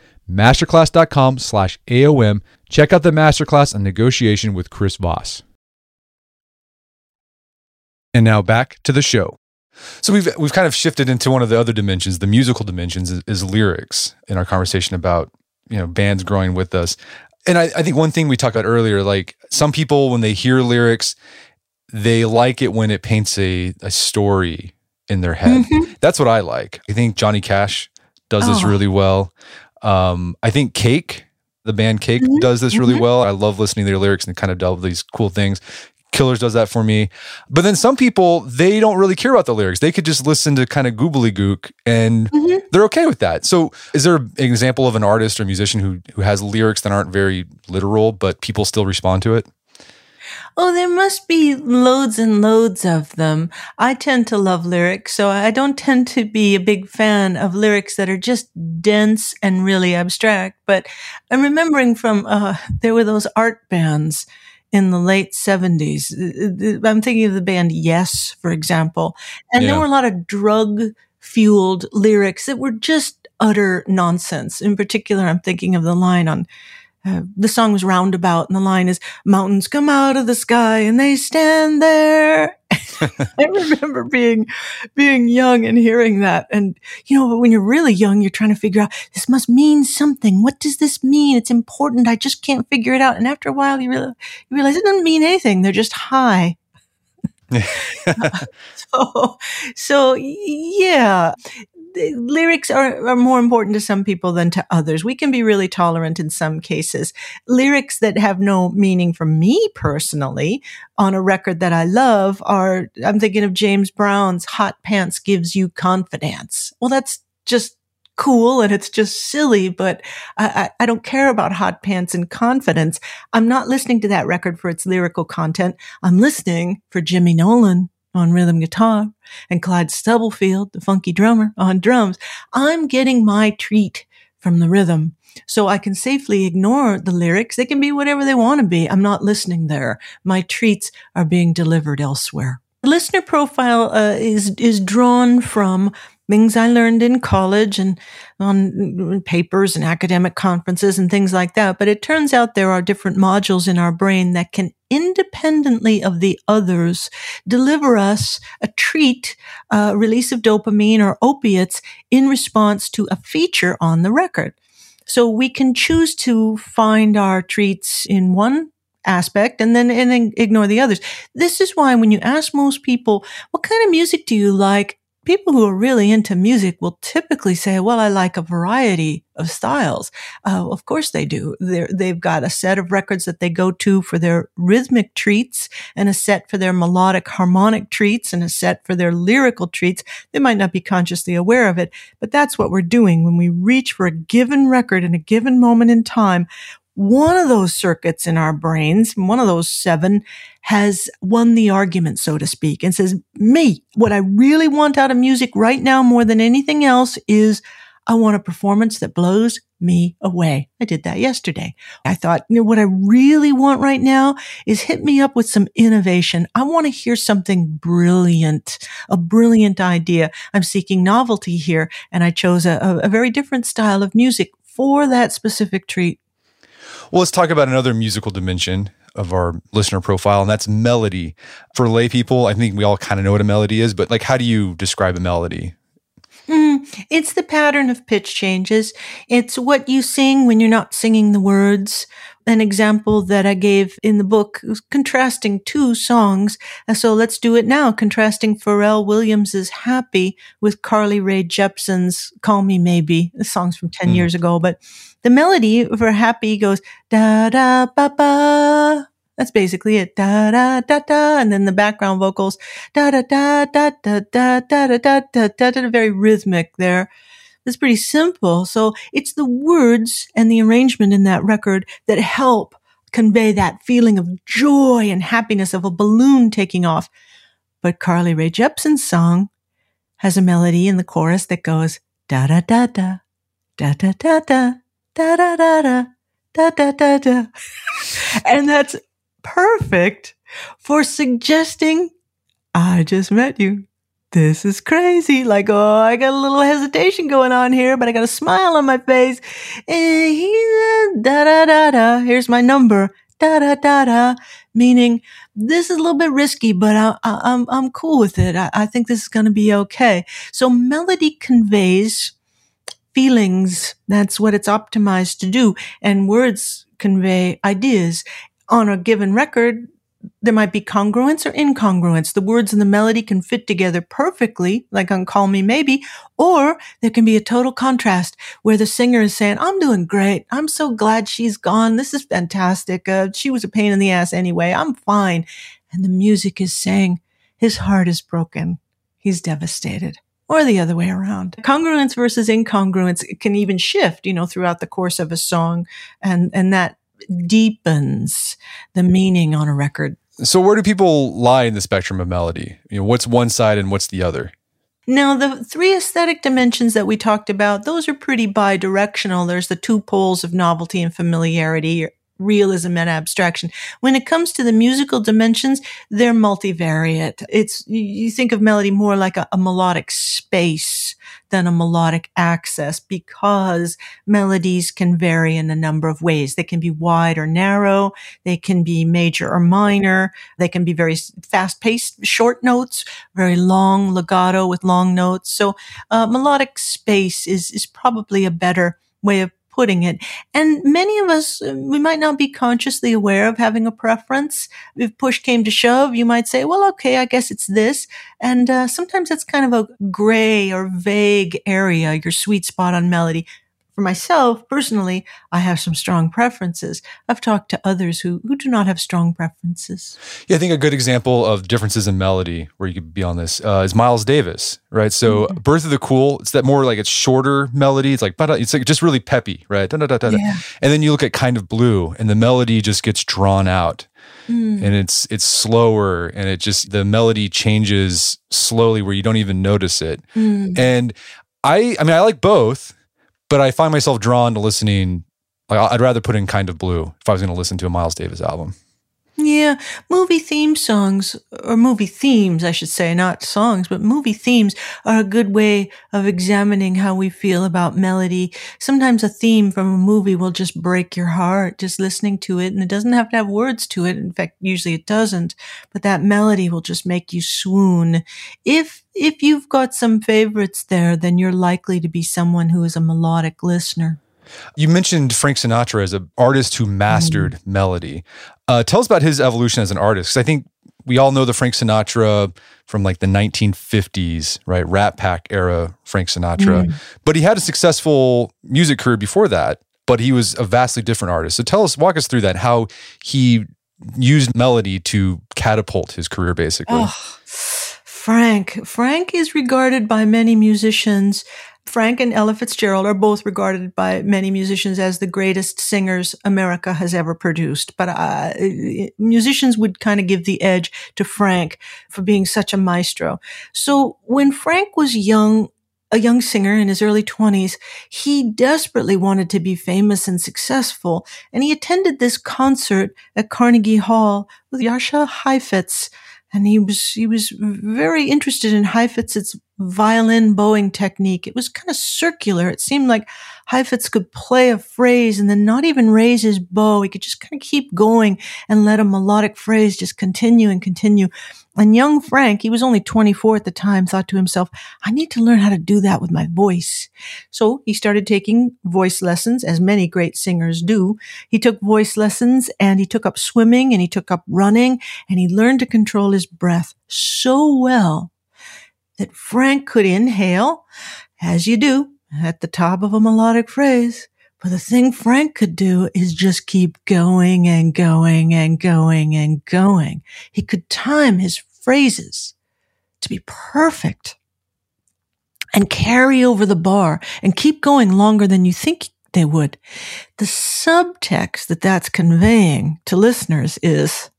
S1: masterclass.com slash AOM. Check out the masterclass on negotiation with Chris Voss. And now back to the show. So we've we've kind of shifted into one of the other dimensions, the musical dimensions is, is lyrics in our conversation about, you know, bands growing with us. And I, I think one thing we talked about earlier, like some people when they hear lyrics, they like it when it paints a, a story in their head. Mm-hmm. That's what I like. I think Johnny Cash does oh. this really well. Um, I think Cake, the band Cake, mm-hmm. does this really mm-hmm. well. I love listening to their lyrics and kind of delve these cool things. Killers does that for me. But then some people, they don't really care about the lyrics. They could just listen to kind of goobly gook and mm-hmm. they're okay with that. So is there an example of an artist or musician who, who has lyrics that aren't very literal, but people still respond to it?
S2: Oh, there must be loads and loads of them. I tend to love lyrics, so I don't tend to be a big fan of lyrics that are just dense and really abstract. But I'm remembering from, uh, there were those art bands in the late 70s. Uh, uh, uh, I'm thinking of the band Yes, for example. And yeah. there were a lot of drug fueled lyrics that were just utter nonsense. In particular, I'm thinking of the line on uh, the song was roundabout and the line is mountains come out of the sky and they stand there. I remember being being young and hearing that and you know when you're really young you're trying to figure out this must mean something. What does this mean? It's important. I just can't figure it out. And after a while you realize, you realize it doesn't mean anything. They're just high. So, so yeah, lyrics are, are more important to some people than to others. We can be really tolerant in some cases. Lyrics that have no meaning for me personally on a record that I love are, I'm thinking of James Brown's Hot Pants Gives You Confidence. Well, that's just cool and it's just silly, but I, I, don't care about hot pants and confidence. I'm not listening to that record for its lyrical content. I'm listening for Jimmy Nolen on rhythm guitar and Clyde Stubblefield, the funky drummer, on drums, I'm getting my treat from the rhythm. So I can safely ignore the lyrics. They can be whatever they want to be. I'm not listening there. My treats are being delivered elsewhere. The listener profile uh, is is drawn from things I learned in college and on papers and academic conferences and things like that. But it turns out there are different modules in our brain that can independently of the others deliver us a treat, a release of dopamine or opiates in response to a feature on the record. So we can choose to find our treats in one aspect and then and then ignore the others. This is why when you ask most people, what kind of music do you like? People who are really into music will typically say, well, I like a variety of styles. Uh, of course they do. they have got a set of records that they go to for their rhythmic treats and a set for their melodic harmonic treats and a set for their lyrical treats. They might not be consciously aware of it, but that's what we're doing when we reach for a given record in a given moment in time one of those circuits in our brains, one of those seven, has won the argument, so to speak, and says, me, what I really want out of music right now more than anything else is I want a performance that blows me away. I did that yesterday. I thought, you know, what I really want right now is hit me up with some innovation. I want to hear something brilliant, a brilliant idea. I'm seeking novelty here. And I chose a, a very different style of music for that specific treat.
S1: Well, let's talk about another musical dimension of our listener profile, and that's melody. For lay people, I think we all kind of know what a melody is, but like, how do you describe a melody?
S2: Mm, it's the pattern of pitch changes. It's what you sing when you're not singing the words. An example that I gave in the book contrasting two songs. So let's do it now. Contrasting Pharrell Williams's Happy with Carly Rae Jepsen's Call Me Maybe. The song's from 10 mm. years ago, but the melody for happy goes da da ba ba. That's basically it. Da da da da, and then the background vocals da da da da da da da da da da da da. Very rhythmic there. It's pretty simple. So it's the words and the arrangement in that record that help convey that feeling of joy and happiness of a balloon taking off. But Carly Rae Jepsen's song has a melody in the chorus that goes da da da da da da da da da da da da da da da da. and that's perfect for suggesting I just met you. This is crazy. Like, oh, I got a little hesitation going on here, but I got a smile on my face. And da da da da. Here's my number. Da da da da. Meaning, this is a little bit risky, but I, I, I'm I'm cool with it. I, I think this is going to be okay. So melody conveys feelings. That's what it's optimized to do. And words convey ideas. On a given record, there might be congruence or incongruence. The words and the melody can fit together perfectly, like on Call Me Maybe, or there can be a total contrast where the singer is saying, I'm doing great. I'm so glad she's gone. This is fantastic. Uh, she was a pain in the ass anyway. I'm fine. And the music is saying, his heart is broken. He's devastated or the other way around. Congruence versus incongruence can even shift, you know, throughout the course of a song and, and that deepens the meaning on a record.
S1: So where do people lie in the spectrum of melody? You know, what's one side and what's the other?
S2: Now, the three aesthetic dimensions that we talked about, those are pretty bi-directional. There's the two poles of novelty and familiarity, realism and abstraction. When it comes to the musical dimensions, they're multivariate. It's, you think of melody more like a, a melodic space than a melodic axis because melodies can vary in a number of ways. They can be wide or narrow. They can be major or minor. They can be very fast paced, short notes, very long legato with long notes. So, uh, melodic space is, is probably a better way of putting it. And many of us, we might not be consciously aware of having a preference. If push came to shove, you might say, well, okay, I guess it's this. And uh, sometimes that's kind of a gray or vague area, your sweet spot on melody. For myself personally, I have some strong preferences. I've talked to others who, who do not have strong preferences.
S1: Yeah, I think a good example of differences in melody where you could be on this uh, is Miles Davis, right? So mm-hmm. Birth of the Cool, it's that more like it's shorter melody. It's like, it's like just really peppy, right? Yeah. And then you look at Kind of Blue and the melody just gets drawn out. Mm. And it's it's slower and it just the melody changes slowly where you don't even notice it. Mm. And I I mean I like both, but I find myself drawn to listening like I'd rather put in Kind of Blue if I was going to listen to a Miles Davis album.
S2: Yeah, movie theme songs, or movie themes, I should say, not songs, but movie themes are a good way of examining how we feel about melody. Sometimes a theme from a movie will just break your heart just listening to it, and it doesn't have to have words to it. In fact, usually it doesn't, but that melody will just make you swoon. If if you've got some favorites there, then you're likely to be someone who is a melodic listener.
S1: You mentioned Frank Sinatra as an artist who mastered mm. melody. Uh, tell us about his evolution as an artist, I think we all know the Frank Sinatra from like the 1950s, right? Rat Pack era Frank Sinatra. Mm. But he had a successful music career before that, but he was a vastly different artist. So tell us, walk us through that, how he used melody to catapult his career, basically. Oh,
S2: Frank. Frank is regarded by many musicians Frank and Ella Fitzgerald are both regarded by many musicians as the greatest singers America has ever produced. But uh, musicians would kind of give the edge to Frank for being such a maestro. So when Frank was young, a young singer in his early 20s, he desperately wanted to be famous and successful. And he attended this concert at Carnegie Hall with Jascha Heifetz. And he was, he was very interested in Heifetz's violin bowing technique. It was kind of circular. It seemed like Heifetz could play a phrase and then not even raise his bow. He could just kind of keep going and let a melodic phrase just continue and continue. And young Frank, he was only 24 at the time, thought to himself, I need to learn how to do that with my voice. So he started taking voice lessons, as many great singers do. He took voice lessons and he took up swimming and he took up running and he learned to control his breath so well that Frank could inhale, as you do, at the top of a melodic phrase. But the thing Frank could do is just keep going and going and going and going. He could time his phrases to be perfect and carry over the bar and keep going longer than you think they would. The subtext that that's conveying to listeners is,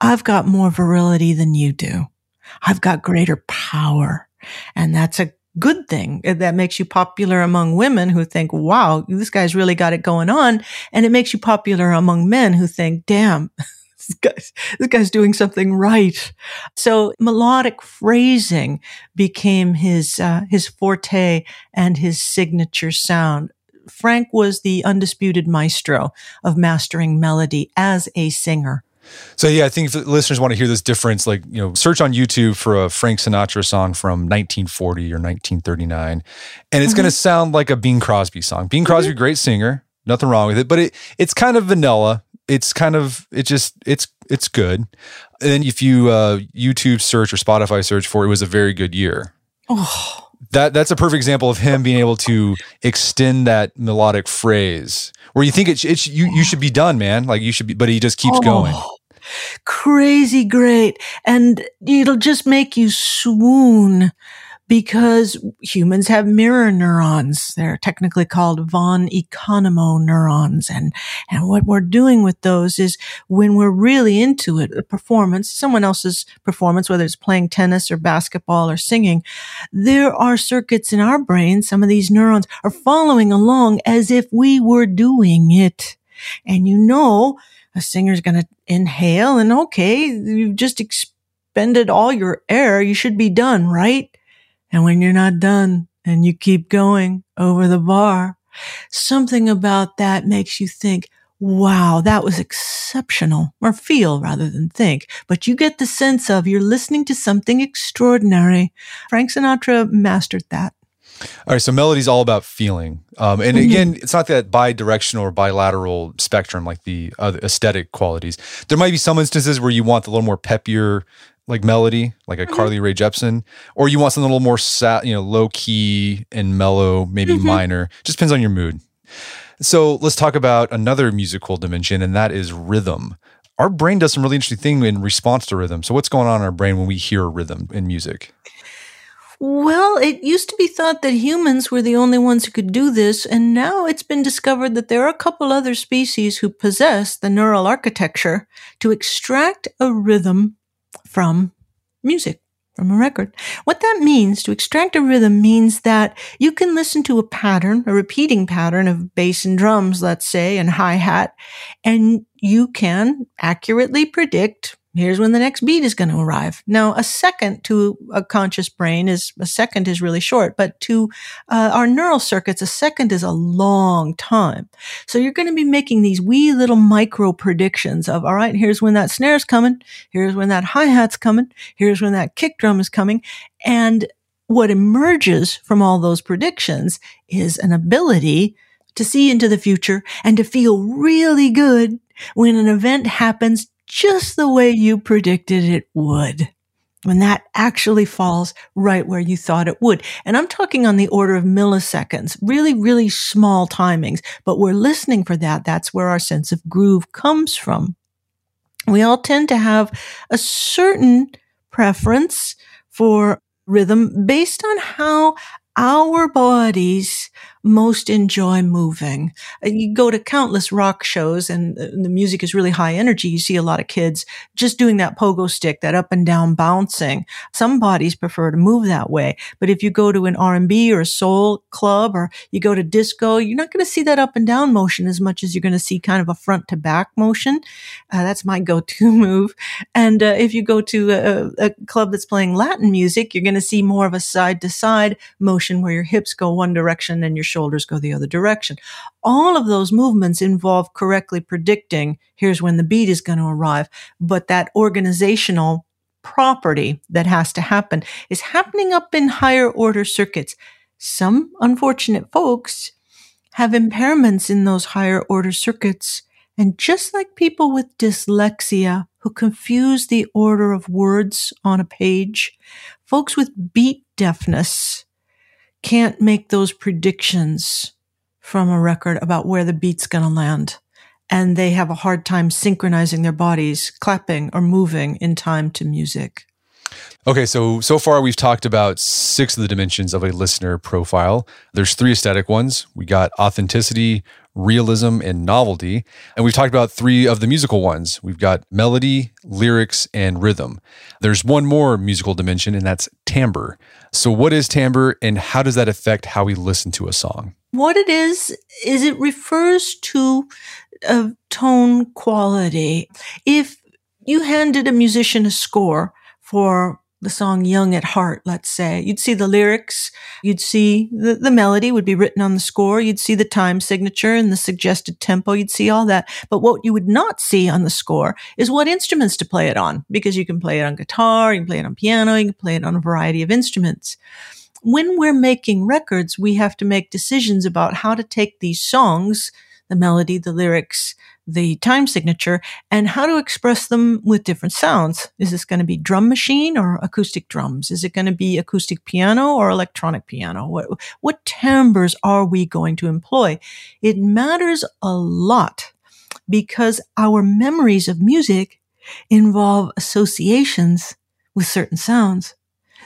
S2: I've got more virility than you do. I've got greater power. And that's a good thing that makes you popular among women who think, wow, this guy's really got it going on. And it makes you popular among men who think, damn, this guy's, this guy's doing something right. So melodic phrasing became his, uh, his forte and his signature sound. Frank was the undisputed maestro of mastering melody as a singer.
S1: So yeah, I think if listeners want to hear this difference, like you know, search on YouTube for a Frank Sinatra song from 1940 or 1939, and it's mm-hmm. going to sound like a Bing Crosby song. Bing Crosby, mm-hmm. great singer, nothing wrong with it, but it it's kind of vanilla. It's kind of it just it's it's good. And then if you uh, YouTube search or Spotify search for it, it was a very good year. Oh. That that's a perfect example of him being able to extend that melodic phrase where you think it's, it's you you should be done, man. Like you should be, but he just keeps oh. going
S2: crazy great. And it'll just make you swoon because humans have mirror neurons. They're technically called von Economo neurons. And, and what we're doing with those is when we're really into it, a performance, someone else's performance, whether it's playing tennis or basketball or singing, there are circuits in our brain. Some of these neurons are following along as if we were doing it. And you know, a singer's going to inhale and okay, you've just expended all your air. You should be done, right? And when you're not done and you keep going over the bar, something about that makes you think, wow, that was exceptional or feel rather than think. But you get the sense of you're listening to something extraordinary. Frank Sinatra mastered that.
S1: All right, so melody's all about feeling, um, and mm-hmm. again, it's not that bi-directional or bilateral spectrum like the other aesthetic qualities. There might be some instances where you want a little more peppier, like melody, like a mm-hmm. Carly Rae Jepsen, or you want something a little more, sa- you know, low key and mellow, maybe mm-hmm. minor. Just depends on your mood. So let's talk about another musical dimension, and that is rhythm. Our brain does some really interesting thing in response to rhythm. So what's going on in our brain when we hear rhythm in music?
S2: Well, it used to be thought that humans were the only ones who could do this, and now it's been discovered that there are a couple other species who possess the neural architecture to extract a rhythm from music from a record. What that means to extract a rhythm means that you can listen to a pattern, a repeating pattern of bass and drums, let's say, and hi hat, and you can accurately predict here's when the next beat is going to arrive. Now, a second to a conscious brain is a second is really short, but to uh, our neural circuits, a second is a long time. So you're going to be making these wee little micro predictions of, all right, here's when that snare's coming. Here's when that hi hat's coming. Here's when that kick drum is coming. And what emerges from all those predictions is an ability to see into the future and to feel really good when an event happens just the way you predicted it would. When that actually falls right where you thought it would. And I'm talking on the order of milliseconds, really, really small timings, but we're listening for that. That's where our sense of groove comes from. We all tend to have a certain preference for rhythm based on how our bodies most enjoy moving. Uh, you go to countless rock shows and the music is really high energy. You see a lot of kids just doing that pogo stick, that up and down bouncing. Some bodies prefer to move that way. But if you go to an R&B or a soul club or you go to disco, you're not going to see that up and down motion as much as you're going to see kind of a front to back motion. Uh, that's my go-to move. And uh, if you go to a, a club that's playing Latin music, you're going to see more of a side to side motion where your hips go one direction and your shoulders go the other direction. All of those movements involve correctly predicting here's when the beat is going to arrive. But that organizational property that has to happen is happening up in higher order circuits. Some unfortunate folks have impairments in those higher order circuits. And just like people with dyslexia who confuse the order of words on a page, folks with beat deafness can't make those predictions from a record about where the beat's going to land. And they have a hard time synchronizing their bodies, clapping or moving in time to music.
S1: Okay, so so far we've talked about six of the dimensions of a listener profile. There's three aesthetic ones. We got authenticity, realism, and novelty. And we've talked about three of the musical ones. We've got melody, lyrics, and rhythm. There's one more musical dimension, and that's timbre. So, what is timbre, and how does that affect how we listen to a song?
S2: What it is, is it refers to a tone quality. If you handed a musician a score for the song Young at Heart, let's say. You'd see the lyrics, you'd see the, the melody would be written on the score, you'd see the time signature and the suggested tempo, you'd see all that. But what you would not see on the score is what instruments to play it on, because you can play it on guitar, you can play it on piano, you can play it on a variety of instruments. When we're making records, we have to make decisions about how to take these songs, the melody, the lyrics, the time signature and how to express them with different sounds. Is this going to be drum machine or acoustic drums? Is it going to be acoustic piano or electronic piano? What, what timbres are we going to employ? It matters a lot because our memories of music involve associations with certain sounds.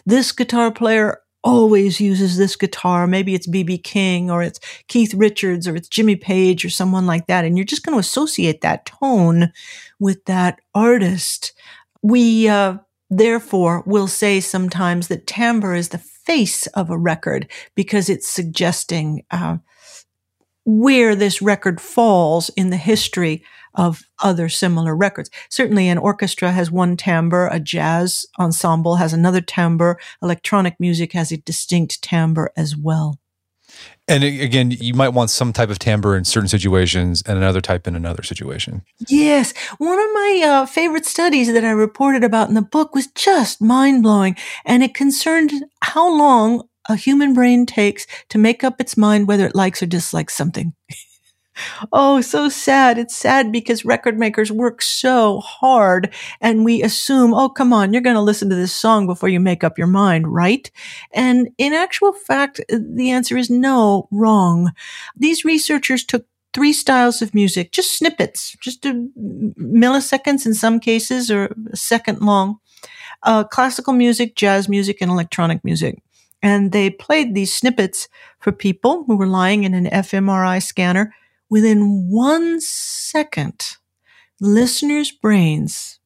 S2: This guitar player always uses this guitar. Maybe it's BB King or it's Keith Richards or it's Jimmy Page or someone like that. And you're just going to associate that tone with that artist. We, uh, therefore will say sometimes that timbre is the face of a record because it's suggesting, uh, where this record falls in the history of other similar records. Certainly an orchestra has one timbre, a jazz ensemble has another timbre, electronic music has a distinct timbre as well.
S1: And again, you might want some type of timbre in certain situations and another type in another situation.
S2: Yes. One of my uh, favorite studies that I reported about in the book was just mind blowing. And it concerned how long a human brain takes to make up its mind whether it likes or dislikes something. Oh, so sad. It's sad because record makers work so hard and we assume, oh, come on, you're going to listen to this song before you make up your mind, right? And in actual fact, the answer is no, wrong. These researchers took three styles of music, just snippets, just milliseconds in some cases or a second long, uh, classical music, jazz music, and electronic music. And they played these snippets for people who were lying in an fMRI scanner within one second, listeners' brains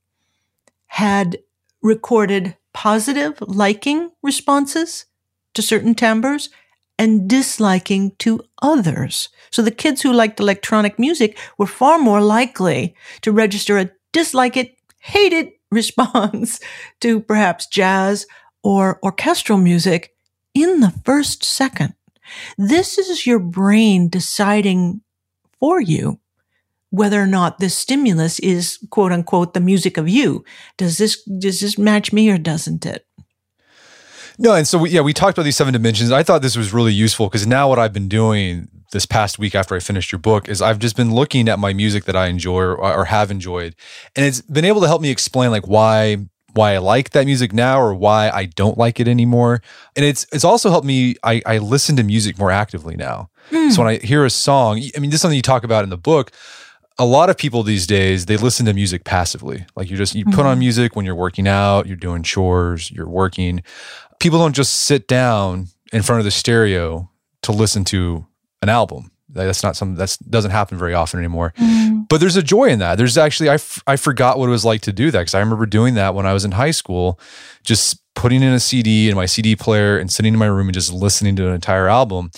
S2: had recorded positive liking responses to certain timbres and disliking to others. So the kids who liked electronic music were far more likely to register a dislike it, hate it response to perhaps jazz or orchestral music in the first second. This is your brain deciding for you whether or not this stimulus is quote unquote the music of you. Does this does this match me or doesn't it?
S1: No, and so we, yeah, we talked about these seven dimensions. I thought this was really useful because now what I've been doing this past week after I finished your book is I've just been looking at my music that I enjoy or, or have enjoyed, and it's been able to help me explain like why why I like that music now or why I don't like it anymore. And it's it's also helped me I, I listen to music more actively now. Mm. So when I hear a song, I mean, this is something you talk about in the book. A lot of people these days they listen to music passively. Like you just you mm-hmm. put on mm-hmm. music when you're working out, you're doing chores, you're working. People don't just sit down in front of the stereo to listen to an album. That's not something that doesn't happen very often anymore. Mm. But there's a joy in that. There's actually I, f- I forgot what it was like to do that because I remember doing that when I was in high school, just putting in a CD in my CD player and sitting in my room and just listening to an entire album.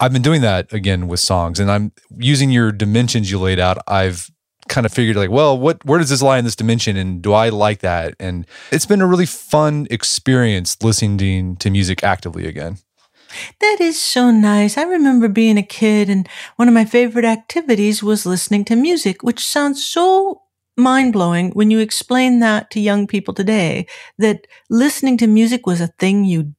S1: I've been doing that again with songs, and I'm using your dimensions you laid out. I've kind of figured like, well, what where does this lie in this dimension, and do I like that? And it's been a really fun experience listening to music actively again.
S2: That is so nice. I remember being a kid, and one of my favorite activities was listening to music, which sounds so mind blowing when you explain that to young people today that listening to music was a thing you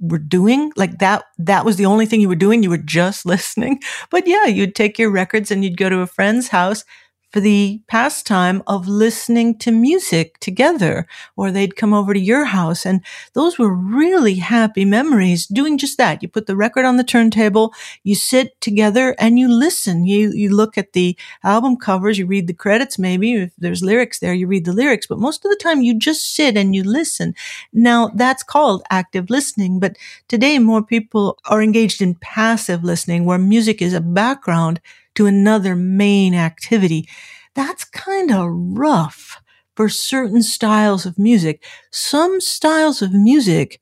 S2: were doing like that that was the only thing you were doing you were just listening. But yeah you'd take your records and you'd go to a friend's house for the pastime of listening to music together, or they'd come over to your house. And those were really happy memories doing just that. You put the record on the turntable, you sit together and you listen. You, you look at the album covers, you read the credits, maybe if there's lyrics there, you read the lyrics, but most of the time you just sit and you listen. Now that's called active listening, but today more people are engaged in passive listening where music is a background to another main activity. That's kind of rough for certain styles of music. Some styles of music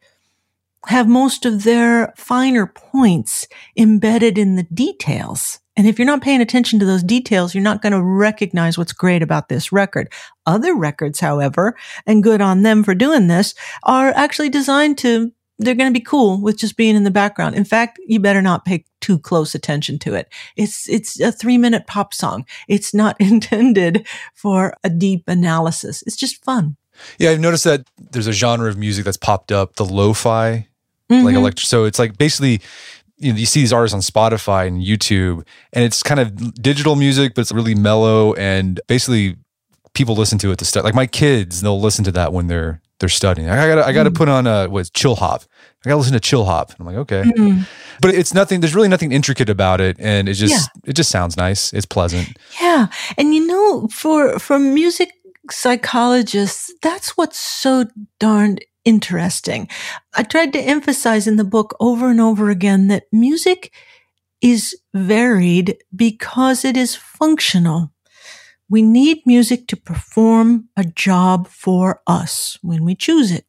S2: have most of their finer points embedded in the details. And if you're not paying attention to those details, you're not going to recognize what's great about this record. Other records, however, and good on them for doing this, are actually designed to they're going to be cool with just being in the background. In fact, you better not pay too close attention to it. It's, it's a three minute pop song. It's not intended for a deep analysis. It's just fun.
S1: Yeah. I've noticed that there's a genre of music that's popped up, the lo-fi, mm-hmm. like electric. So it's like basically, you know, you see these artists on Spotify and YouTube and it's kind of digital music, but it's really mellow and basically people listen to it to start. Like my kids, they'll listen to that when they're they're studying. I got I got to mm. put on a what chill hop. I got to listen to chill hop. I'm like, okay, mm-hmm. but it's nothing. There's really nothing intricate about it, and it just yeah. it just sounds nice. It's pleasant.
S2: Yeah, and you know, for for music psychologists, that's what's so darned interesting. I tried to emphasize in the book over and over again that music is varied because it is functional. We need music to perform a job for us when we choose it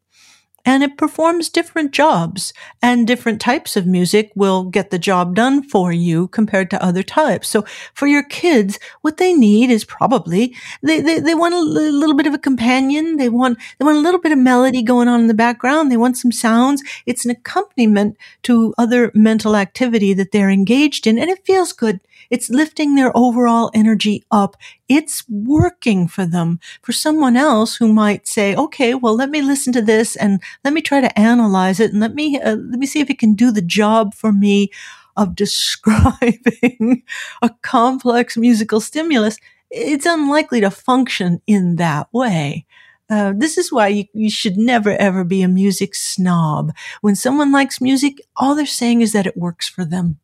S2: and it performs different jobs and different types of music will get the job done for you compared to other types. So for your kids, what they need is probably they, they, they want a little bit of a companion. They want, they want a little bit of melody going on in the background. They want some sounds. It's an accompaniment to other mental activity that they're engaged in and it feels good. It's lifting their overall energy up. It's working for them. For someone else who might say, okay, well, let me listen to this and let me try to analyze it and let me, uh, let me see if it can do the job for me of describing a complex musical stimulus, it's unlikely to function in that way. Uh, this is why you, you should never ever be a music snob. When someone likes music, all they're saying is that it works for them.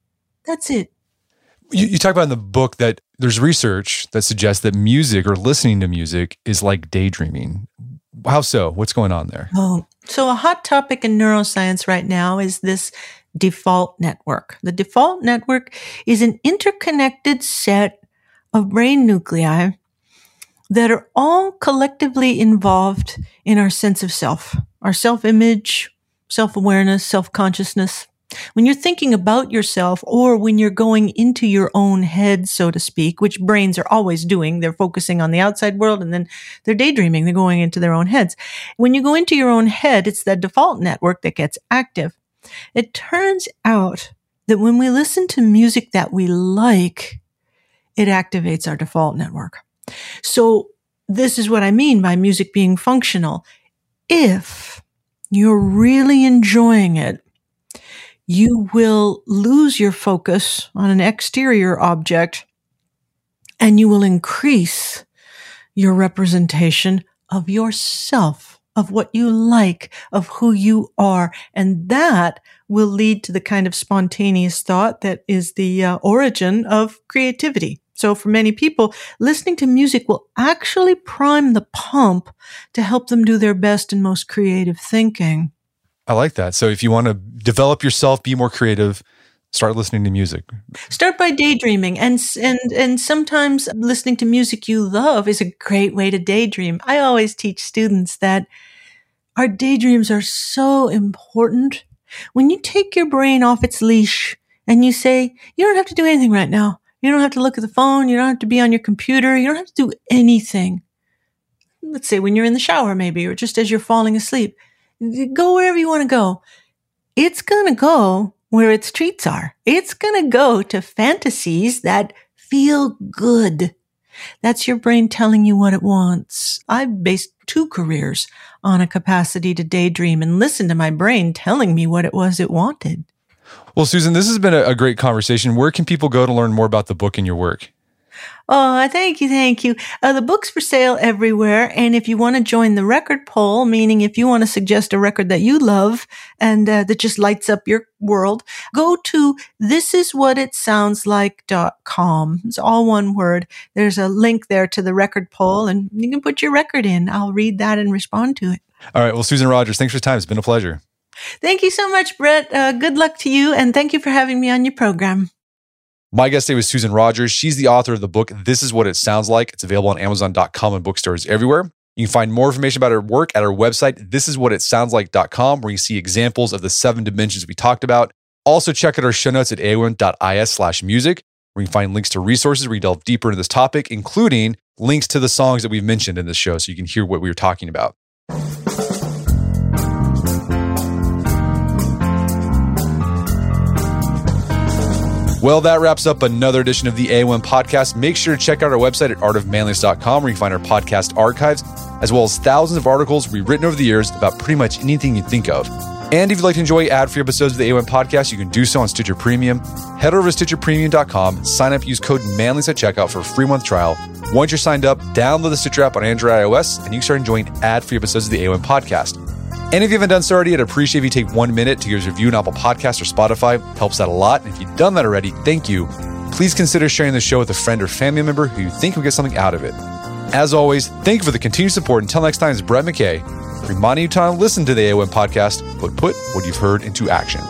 S2: That's it.
S1: You, you talk about in the book that there's research that suggests that music or listening to music is like daydreaming. How so? What's going on there?
S2: Oh, so a hot topic in neuroscience right now is this default network. The default network is an interconnected set of brain nuclei that are all collectively involved in our sense of self, our self image, self awareness, self consciousness. When you're thinking about yourself or when you're going into your own head, so to speak, which brains are always doing, they're focusing on the outside world and then they're daydreaming, they're going into their own heads. When you go into your own head, it's that default network that gets active. It turns out that when we listen to music that we like, it activates our default network. So this is what I mean by music being functional. If you're really enjoying it, you will lose your focus on an exterior object and you will increase your representation of yourself, of what you like, of who you are. And that will lead to the kind of spontaneous thought that is the uh, origin of creativity. So for many people, listening to music will actually prime the pump to help them do their best and most creative thinking.
S1: I like that. So if you want to develop yourself, be more creative, start listening to music.
S2: Start by daydreaming and and and sometimes listening to music you love is a great way to daydream. I always teach students that our daydreams are so important. When you take your brain off its leash and you say, you don't have to do anything right now. You don't have to look at the phone. You don't have to be on your computer. You don't have to do anything. Let's say when you're in the shower, maybe, or just as you're falling asleep. Go wherever you want to go. It's going to go where its treats are. It's going to go to fantasies that feel good. That's your brain telling you what it wants. I've based two careers on a capacity to daydream and listen to my brain telling me what it was it wanted.
S1: Well, Susan, this has been a, a great conversation. Where can people go to learn more about the book and your work?
S2: Oh, thank you, thank you. Uh, the book's for sale everywhere, and if you want to join the record pull, meaning if you want to suggest a record that you love and uh, that just lights up your world, go to thisiswhatitsoundslike.com. It's all one word. There's a link there to the record pull, and you can put your record in. I'll read that and respond to it.
S1: All right. Well, Susan Rogers, thanks for your time. It's been a pleasure.
S2: Thank you so much, Brett. Uh, good luck to you, and thank you for having me on your program.
S1: My guest today was Susan Rogers. She's the author of the book, This Is What It Sounds Like. It's available on Amazon.com and bookstores everywhere. You can find more information about her work at her website, thisiswhatitsoundslike.com, where you see examples of the seven dimensions we talked about. Also, check out our show notes at aom.is slash music, where you can find links to resources where you delve deeper into this topic, including links to the songs that we've mentioned in this show so you can hear what we were talking about. Well, that wraps up another edition of the AOM podcast. Make sure to check out our website at artofmanliness.com where you can find our podcast archives, as well as thousands of articles we've written over the years about pretty much anything you think of. And if you'd like to enjoy ad-free episodes of the AOM podcast, you can do so on Stitcher Premium. Head over to stitcherpremium.com, sign up, use code manliness at checkout for a free month trial. Once you're signed up, download the Stitcher app on Android iOS, and you can start enjoying ad-free episodes of the AOM podcast. And if you haven't done so already, I'd appreciate if you take one minute to give us a review on Apple Podcasts or Spotify. Helps out a lot. And if you've done that already, thank you. Please consider sharing the show with a friend or family member who you think will get something out of it. As always, thank you for the continued support. Until next time, it's Brett McKay, reminding you to listen to the AOM podcast, but put what you've heard into action.